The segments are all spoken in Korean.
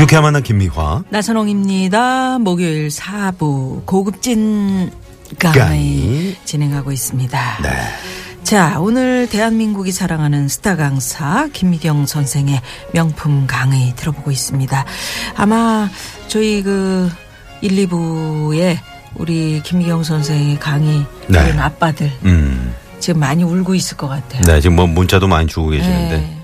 유쾌한 만남 김미화. 나선홍입니다. 목요일 4부 고급진 강의. 진행하고 있습니다. 네. 자, 오늘 대한민국이 사랑하는 스타 강사 김미경 선생의 명품 강의 들어보고 있습니다. 아마 저희 그 1, 2부에 우리 김미경 선생의 강의 네. 아빠들 음. 지금 많이 울고 있을 것 같아요. 네, 지금 뭐 문자도 많이 주고 계시는데 네.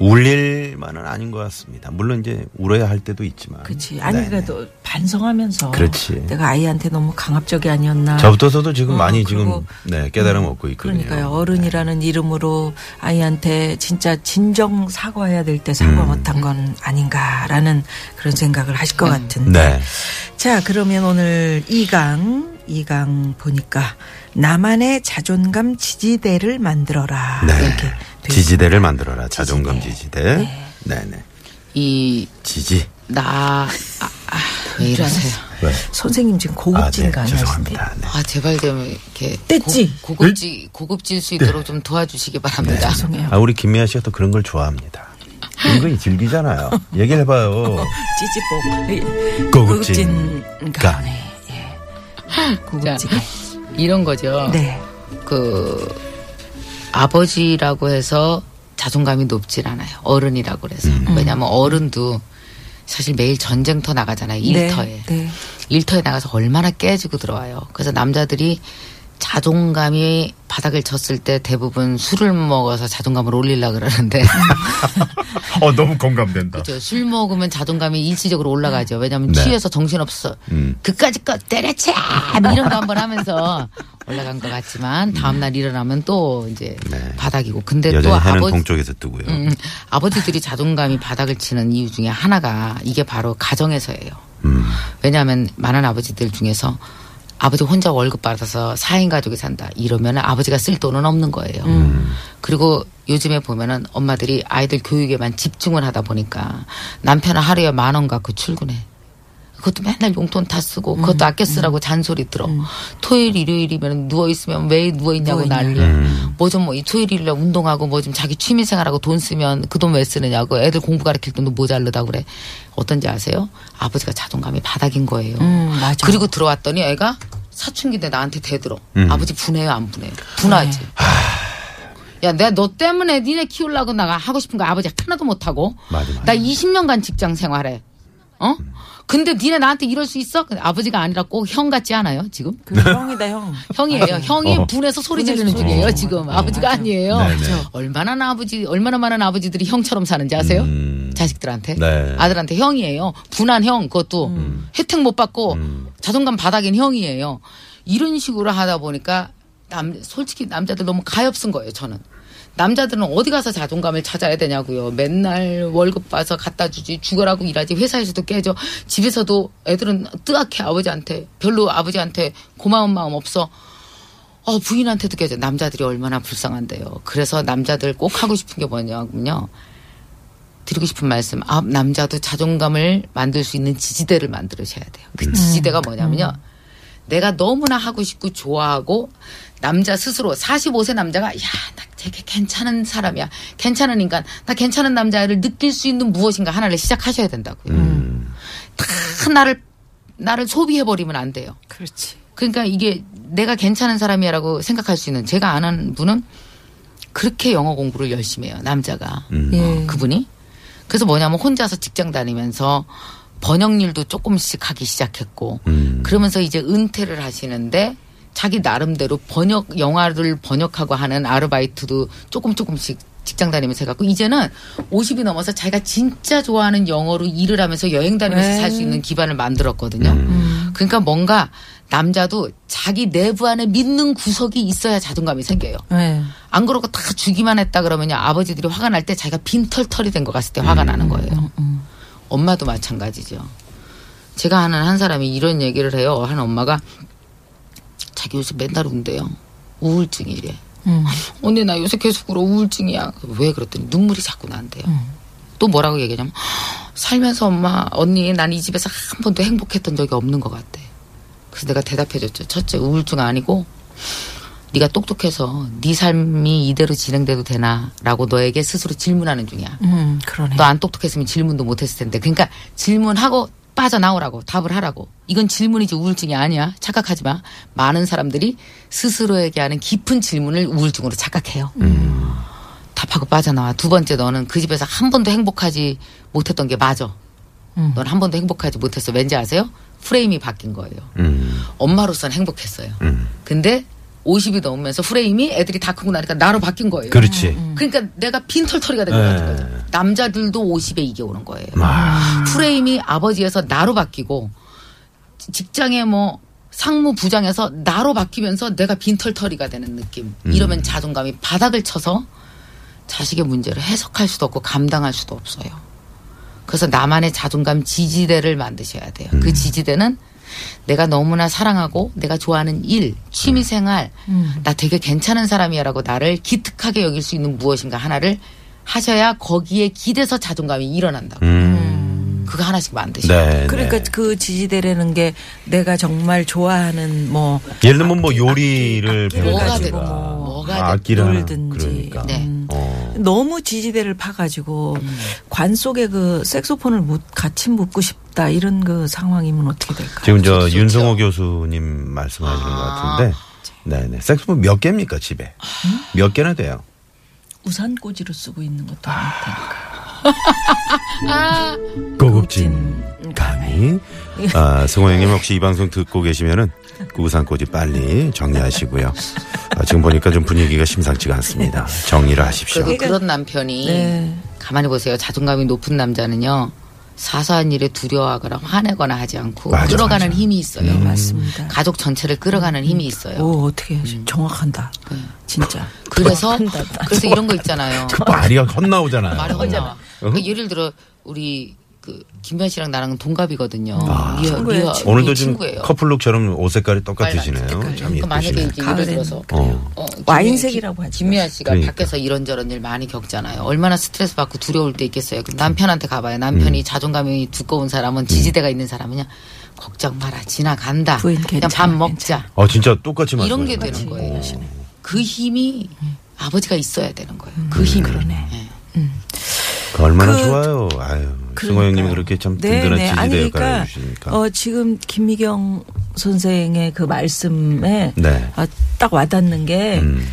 울릴 만은 아닌 것 같습니다. 물론 이제 울어야 할 때도 있지만. 그렇지. 아니 네네. 그래도 반성하면서 그렇지. 내가 아이한테 너무 강압적이 아니었나. 저부터서도 지금 어, 많이 지금 네, 깨달음 얻고 있거든요. 그러니까요. 어른이라는 이름으로 아이한테 진짜 진정 사과해야 될 때 사과 음. 못한 건 아닌가라는 그런 생각을 하실 것 네. 같은데. 네. 자, 그러면 오늘 2강, 2강 보니까 나만의 자존감 지지대를 만들어라. 네. 이렇게 돼 지지대를 만들어라. 자존감 지지대. 네. 네, 네. 이, 지지. 나, 아, 아, 왜 이러세요? 왜? 선생님 지금 아, 고급진 네. 죄송합니다. 네. 아, 제발 좀 이렇게. 뗐지? 고, 고급지, 고급질 수 있도록 좀 도와주시기 바랍니다. 죄송해요. 아, 우리 김미아 씨가 또 그런 걸 좋아합니다. 은근히 즐기잖아요. 얘기를 해봐요. 찌찌뽕. 고급진. 예. 고급진. 이런 거죠. 네. 그, 아버지라고 해서 자존감이 높질 않아요. 어른이라고 그래서. 음. 왜냐면 어른도 사실 매일 전쟁터 나가잖아요. 일터에. 네. 네. 일터에 나가서 얼마나 깨지고 들어와요. 그래서 남자들이 자존감이 바닥을 쳤을 때 대부분 술을 먹어서 자존감을 올리려 그러는데 어, 너무 공감된다. 그죠. 술 먹으면 자존감이 일시적으로 올라가죠. 왜냐하면 네. 취해서 정신없어. 음. 그까짓 거 때려쳐! 이런 거 한번 하면서 올라간 것 같지만 다음날 일어나면 또 이제 네. 바닥이고. 근데 또 아버지, 동쪽에서 뜨고요. 음, 아버지들이 자존감이 바닥을 치는 이유 중에 하나가 이게 바로 가정에서예요. 음. 왜냐하면 많은 아버지들 중에서 아버지 혼자 월급 받아서 4인 가족이 산다. 이러면 아버지가 쓸 돈은 없는 거예요. 그리고 요즘에 보면은 엄마들이 아이들 교육에만 집중을 하다 보니까 남편은 하루에 만 원 갖고 출근해. 그것도 맨날 용돈 다 쓰고 그것도 아껴 쓰라고 잔소리 들어. 토요일 일요일이면 누워 있으면 왜 누워 있냐고. 음. 뭐좀 뭐 이 토요일 일요일 운동하고 뭐 좀 자기 취미 생활하고 돈 쓰면 그 돈 왜 쓰느냐고 애들 공부 가르칠 돈도 모자르다고 그래. 어떤지 아세요? 아버지가 자존감이 바닥인 거예요. 음, 맞아. 그리고 들어왔더니 애가 사춘기인데 나한테 대들어. 음. 아버지 분해요, 안 분해요? 분하지. 야, 내가 너 때문에 니네 키우려고 나가 하고 싶은 거 아버지가 하나도 못하고. 맞아, 맞아. 나 20년간 직장 생활해. 어? 근데 니네 나한테 이럴 수 있어? 근데 아버지가 아니라 꼭 형 같지 않아요, 지금? 그 형이다 형. 형이에요. 형이 어. 분해서 소리 지르는 중이에요, 지금. 거야. 아버지가 맞아. 아니에요. 네, 네. 얼마나 나 아버지, 얼마나 많은 아버지들이 형처럼 사는지 아세요? 음. 자식들한테. 네. 아들한테 형이에요. 분한 형, 그것도 혜택 못 받고 음. 자존감 바닥인 형이에요. 이런 식으로 하다 보니까 남, 솔직히 남자들 너무 가엾은 거예요, 저는. 남자들은 어디 가서 자존감을 찾아야 되냐고요. 맨날 월급 봐서 갖다 주지. 죽어라고 일하지. 회사에서도 깨져. 집에서도 애들은 뜨악해 아버지한테. 별로 아버지한테 고마운 마음 없어. 어, 부인한테도 깨져. 남자들이 얼마나 불쌍한데요. 그래서 남자들 꼭 하고 싶은 게 뭐냐면요. 드리고 싶은 말씀. 아, 남자도 자존감을 만들 수 있는 지지대를 만들으셔야 돼요. 그 지지대가 뭐냐면요. 내가 너무나 하고 싶고 좋아하고 남자 스스로 45세 남자가 야, 나 되게 괜찮은 사람이야. 괜찮은 인간. 나 괜찮은 남자를 느낄 수 있는 무엇인가 하나를 시작하셔야 된다고요. 음. 다 나를 나를 소비해 버리면 안 돼요. 그렇지. 그러니까 이게 내가 괜찮은 사람이라고 생각할 수 있는 제가 아는 분은 그렇게 영어 공부를 열심히 해요. 남자가. 음. 예. 그분이. 그래서 뭐냐면 혼자서 직장 다니면서 번역 일도 조금씩 하기 시작했고 음. 그러면서 이제 은퇴를 하시는데 자기 나름대로 번역 영화를 번역하고 하는 아르바이트도 조금 조금씩 직장 다니면서 해갖고 이제는 50이 넘어서 자기가 진짜 좋아하는 영어로 일을 하면서 여행 다니면서 네. 살수 있는 기반을 만들었거든요. 음. 그러니까 뭔가 남자도 자기 내부 안에 믿는 구석이 있어야 자존감이 생겨요. 네. 안 그러고 다 주기만 했다 그러면요 아버지들이 화가 날 때 자기가 빈털털이 된 것 같을 때 화가 나는 거예요. 엄마도 마찬가지죠. 제가 아는 한 사람이 이런 얘기를 해요. 한 엄마가 자기 요새 맨날 운대요. 우울증이래. 음. 언니 나 요새 계속 울어 우울증이야. 왜 그랬더니 눈물이 자꾸 난대요. 또 뭐라고 얘기하냐면 살면서 엄마 언니 난 이 집에서 한 번도 행복했던 적이 없는 것 같대. 그래서 내가 대답해줬죠. 첫째 우울증 아니고 네가 똑똑해서 네 삶이 이대로 진행돼도 되나라고 너에게 스스로 질문하는 중이야. 음, 그러네. 너 안 똑똑했으면 질문도 못했을 텐데. 그러니까 질문하고 빠져나오라고 답을 하라고. 이건 질문이지 우울증이 아니야. 착각하지 마. 많은 사람들이 스스로에게 하는 깊은 질문을 우울증으로 착각해요. 답하고 빠져나와. 두 번째 너는 그 집에서 한 번도 행복하지 못했던 게 맞아. 음. 넌한 번도 행복하지 못했어. 왠지 아세요? 프레임이 바뀐 거예요. 음. 엄마로서는 행복했어요. 음. 근데 50이 넘으면서 프레임이 애들이 다 크고 나니까 나로 바뀐 거예요. 그렇지. 그러니까 내가 빈털터리가 된것 네. 같은 거죠. 남자들도 50에 이게 오는 거예요. 아. 프레임이 아버지에서 나로 바뀌고 직장에 뭐 상무 부장에서 나로 바뀌면서 내가 빈털터리가 되는 느낌. 음. 이러면 자존감이 바닥을 쳐서 자식의 문제를 해석할 수도 없고 감당할 수도 없어요. 그래서 나만의 자존감 지지대를 만드셔야 돼요. 음. 그 지지대는 내가 너무나 사랑하고 내가 좋아하는 일, 취미 생활, 나 되게 괜찮은 사람이야라고 나를 기특하게 여길 수 있는 무엇인가 하나를 하셔야 거기에 기대서 자존감이 일어난다고. 음. 그거 하나씩 만드셔야 돼요. 네. 그러니까 네. 그 지지대라는 게 내가 정말 좋아하는 뭐 예를 들면 뭐 요리를 악기를 뭐가 뭐 뭐가 아, 악기를. 그러니까. 네. 음. 어. 너무 지지대를 파가지고 관 속에 그 색소폰을 묻, 같이 묻고 싶다 이런 그 상황이면 어떻게 될까요? 지금 저 좋죠. 윤성호 교수님 말씀하시는 것 같은데, 네네. 색소폰 몇 개입니까 집에? 몇 개나 돼요? 우산꽂이로 쓰고 있는 것도 아닐 테니까. 고급진 강의. 아, 성호 형님 혹시 이 방송 듣고 계시면은 그 우산꽂이 빨리 정리하시고요. 아, 지금 보니까 좀 분위기가 심상치가 않습니다. 정리를 하십시오. 그래도 그런 남편이 네. 가만히 보세요. 자존감이 높은 남자는요. 사소한 일에 두려워하거나 화내거나 하지 않고 맞아, 끌어가는 맞아. 힘이 있어요. 음. 맞습니다. 가족 전체를 끌어가는 힘이 있어요. 오 어떻게 정확한다. 진짜. 그래서 정확한다. 그래서 이런 거 있잖아요. 말이 헛나오잖아요. 말이 헛나와. 어? 그러니까 예를 들어 우리 그 김현 씨랑 나랑 동갑이거든요. 아. 리아, 친구. 오늘도 지금 친구예요. 커플룩처럼 옷 색깔이 똑같으시네요. 참 그러니까 만약에. 이제 예를 들어서 어. 어, 와인색이라고 하지 김미아 씨가 그러니까. 밖에서 이런저런 일 많이 겪잖아요. 얼마나 스트레스 받고 두려울 때 있겠어요. 그럼 남편한테 가봐요. 남편이 자존감이 두꺼운 사람은 지지대가 있는 사람은요. 걱정 마라. 지나간다. 그냥 괜찮아, 밥 먹자. 어, 진짜 똑같이 말씀 이런 게 되는 거예요. 그 힘이 아버지가 있어야 되는 거예요. 그 힘이. 그러네. 예. 그 얼마나 그- 좋아요. 아유, 승호 형님이 그렇게 참 든든한 네네. 아니 지지대 역할을 그러니까 해주시니까. 어, 지금 김미경 선생의 그 말씀에 네. 아, 딱 와닿는 게 음.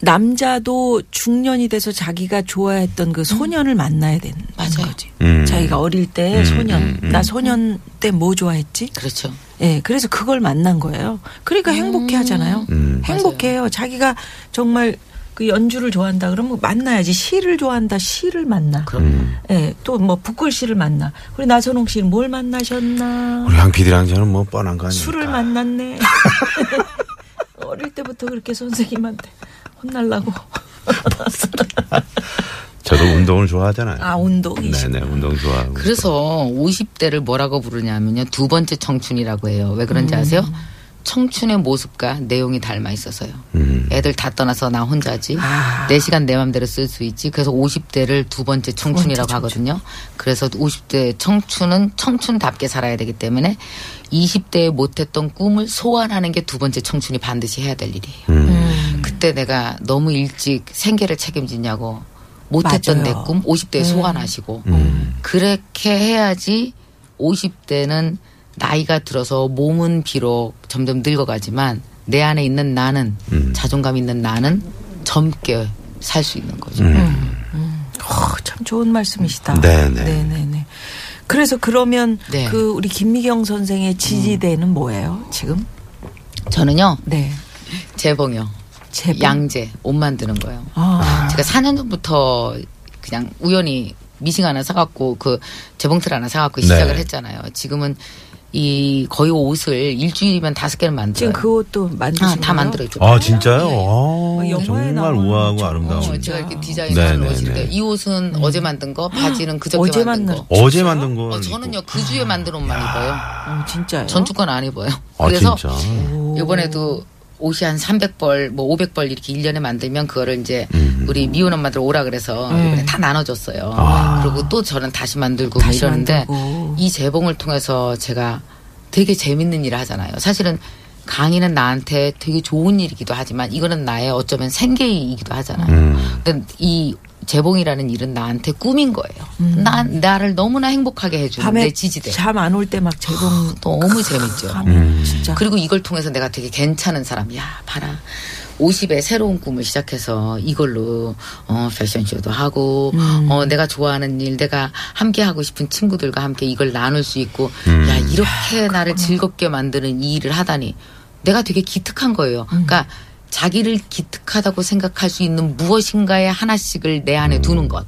남자도 중년이 돼서 자기가 좋아했던 그 소년을 만나야 되는 맞아요. 거지. 음. 자기가 어릴 때 음, 소년. 음, 음. 나 소년 때 뭐 좋아했지? 그렇죠. 예, 그래서 그걸 만난 거예요. 그러니까 행복해 하잖아요. 음. 행복해요. 자기가 정말 그 연주를 좋아한다 그러면 만나야지. 시를 좋아한다. 시를 만나. 음. 예, 또 뭐 북글씨를 만나. 우리 나선홍 씨는 뭘 만나셨나? 우리 양 PD랑 저는 뭐 뻔한 거 아닙니까? 술을 만났네. 어릴 때부터 그렇게 선생님한테 혼날라고. 저도 운동을 좋아하잖아요. 아, 운동이시구나. 네네, 운동 좋아하고. 그래서 50대를 뭐라고 부르냐면요. 두 번째 청춘이라고 해요. 왜 음. 그런지 아세요? 청춘의 모습과 내용이 닮아 있어서요. 음. 애들 다 떠나서 나 혼자지. 아. 내 시간 내 맘대로 쓸 수 있지. 그래서 50대를 두 번째 청춘이라고 청춘. 하거든요. 그래서 50대 청춘은 청춘답게 살아야 되기 때문에 20대에 못했던 꿈을 소환하는 게 두 번째 청춘이 반드시 해야 될 일이에요. 음. 그때 내가 너무 일찍 생계를 책임지냐고 못했던. 내 꿈 50대에 소환하시고 음. 그렇게 해야지 50대는 나이가 들어서 몸은 비록 점점 늙어가지만 내 안에 있는 나는 음. 자존감 있는 나는 젊게 살 수 있는 거죠. 음. 어, 참 좋은 말씀이시다. 네네. 네네네. 그래서 그러면 네. 그 우리 김미경 선생의 지지대는 뭐예요, 지금? 저는요 네. 재봉이요, 재봉? 양재 옷 만드는 거예요. 아, 제가 4년 전부터 그냥 우연히 미싱 하나 사갖고 그 재봉틀 하나 사갖고 네. 시작을 했잖아요. 지금은 이 거의 옷을 일주일이면 다섯 개는 만들어요. 지금 그 옷도 만드신 아, 다? 만들어요. 아 진짜요? 네. 아, 영화에 정말 우아하고. 아름다운. 어. 제가 이렇게 네, 디자인하는 네, 옷인데 네. 이 옷은 어제 만든 거, 바지는 그저께 어제 만든 만든- 거. 어제 만든 거. 어, 저는요 그 주에 만든 옷만 입어요. 어, 진짜요? 전주 건 안 입어요. 아 그래서 진짜. 이번에도 옷이 한 300벌, 뭐 500벌 이렇게 1년에 만들면 그거를 이제 음. 우리 미혼 엄마들 오라 그래서 이번에 다 나눠줬어요. 아. 그리고 또 저는 다시 만들고 다시 이러는데 만들고. 이 재봉을 통해서 제가 되게 재밌는 일을 하잖아요. 사실은 강의는 나한테 되게 좋은 일이기도 하지만 이거는 나의 어쩌면 생계이기도 하잖아요. 음. 근데 이 재봉이라는 일은 나한테 꿈인 거예요. 난 나를 너무나 행복하게 해주는 밤에 내 지지대. 잠 안 올 때 막 재봉 너무 재밌죠. 하면 음. 진짜 그리고 이걸 통해서 내가 되게 괜찮은 사람. 야, 봐라. 50에 새로운 꿈을 시작해서 이걸로 어 패션쇼도 하고 어 내가 좋아하는 일 내가 함께 하고 싶은 친구들과 함께 이걸 나눌 수 있고 야 이렇게 나를 즐겁게 만드는 이 일을 하다니 내가 되게 기특한 거예요. 그러니까 자기를 기특하다고 생각할 수 있는 무엇인가의 하나씩을 내 안에 두는 것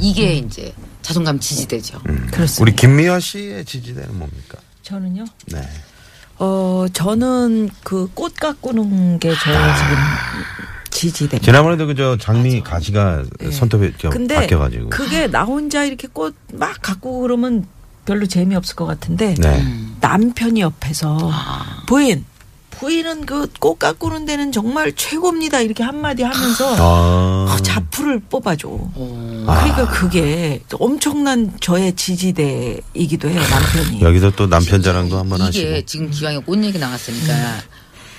이게 이제 자존감 지지대죠. 그렇습니다. 우리 김미화 씨의 지지대는 뭡니까? 저는요. 네. 어 저는 그 꽃 가꾸는 게저 아. 지금 지지됩니다. 지난번에도 그저 장미 가지가 손톱에 저 근데 바뀌어가지고. 그게 나 혼자 이렇게 꽃 막 가꾸고 그러면 별로 재미없을 것 같은데 네. 남편이 옆에서 아. 부인 부인은 그꽃 가꾸는 데는 정말 최고입니다 이렇게 한마디 하면서 아. 어, 자풀을 뽑아줘. 어. 그러니까 그게 엄청난 저의 지지대이기도 해요 남편이. 여기서 또 남편 자랑도 한번 이게 하시고. 지금 기왕에 꽃 얘기 나왔으니까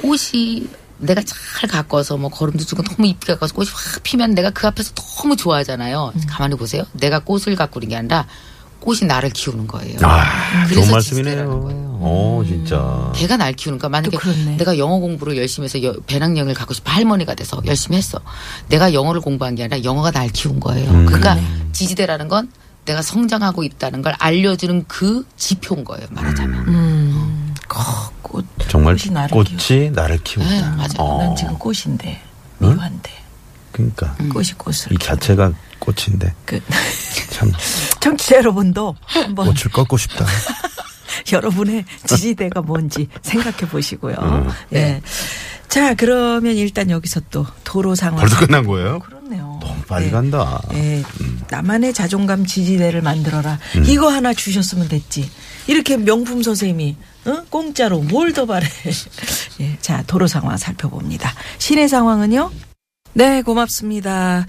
꽃이 내가 잘 가꿔서 뭐 거름도 주고 너무 이쁘게 가꿔서 꽃이 확 피면 내가 그 앞에서 너무 좋아하잖아요. 가만히 보세요. 내가 꽃을 가꾸는 게 아니라 꽃이 나를 키우는 거예요. 아, 그래서 좋은 말씀이네요. 거예요. 오, 진짜. 걔가 날 키우는 거야. 만약에. 내가 영어 공부를 열심히 해서 여- 배낭여행을 가고 싶어 할머니가 돼서 열심히 했어. 내가 영어를 공부한 게 아니라 영어가 날 키운 거예요. 음. 그러니까 지지대라는 건 내가 성장하고 있다는 걸 알려주는 그 지표인 거예요. 말하자면. 음, 어, 꽃 정말 꽃이 나를 꽃이 키워. 나를 키운다. 네, 맞아요. 어. 난 지금 꽃인데 미화인데 그러니까 꽃이 꽃을 이 자체가 꽃인데 그 참 청취자 여러분도 한번 꽃을 꺾고 싶다. 여러분의 지지대가 뭔지 생각해 보시고요. 음. 예. 자, 그러면 일단 여기서 또 도로 상황. 벌써 끝난 거예요? 그렇네요. 너무 빨리 예. 간다. 예. 나만의 자존감 지지대를 만들어라. 음. 이거 하나 주셨으면 됐지. 이렇게 명품 선생님이 어? 공짜로 뭘 더 바래. 예. 자, 도로 상황 살펴봅니다. 시내 상황은요? 네, 고맙습니다.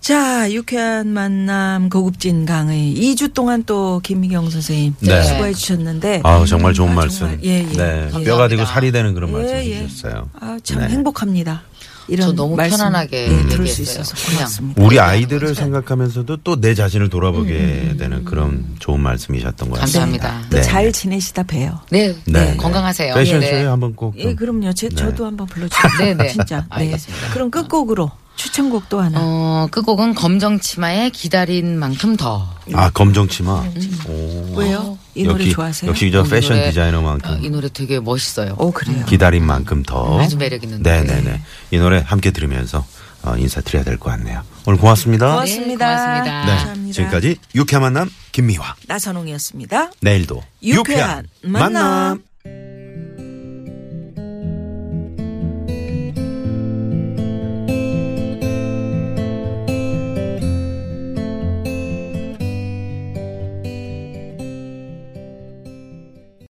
자, 유쾌한 만남 고급진 강의 2주 동안 또 김미경 선생님 네. 수고해 주셨는데 아우 정말 좋은 아, 말씀. 정말, 예, 예. 네. 뼈가 되고 살이 되는 그런 예, 말씀 예. 해주셨어요. 아, 참 네. 행복합니다. 이런 저 너무 편안하게 예, 들을 수. 있어서 그냥. 고맙습니다. 우리 아이들을. 생각하면서도 또 내 자신을 돌아보게 음, 되는 그런 좋은 말씀이셨던 것 같습니다. 감사합니다. 또 네. 잘 지내시다 봬요. 네, 네, 네, 건강하세요. 패션쇼에 네. 한번 꼭. 예, 좀- 그럼요. 제, 네. 저도 한번 불러주세요. 네, 네. 진짜. 네. 알겠습니다. 그럼 끝곡으로 추천곡 또 하나. 어, 끝곡은 검정치마의 기다린 만큼 더. 아 검정 치마. 음. 오. 왜요? 이 노래 역시, 좋아하세요? 역시 저 어, 이 패션 노래, 디자이너만큼 어, 이 노래 되게 멋있어요. 오, 그래요. 기다린 만큼 더. 아주 매력 있는 노래. 네네네. 이 노래 함께 들으면서 어, 인사드려야 될 것 같네요. 오늘 고맙습니다. 고맙습니다. 네, 고맙습니다. 네. 감사합니다. 지금까지 유쾌한 만남 김미화. 나선홍이었습니다. 내일도 유쾌한 만남.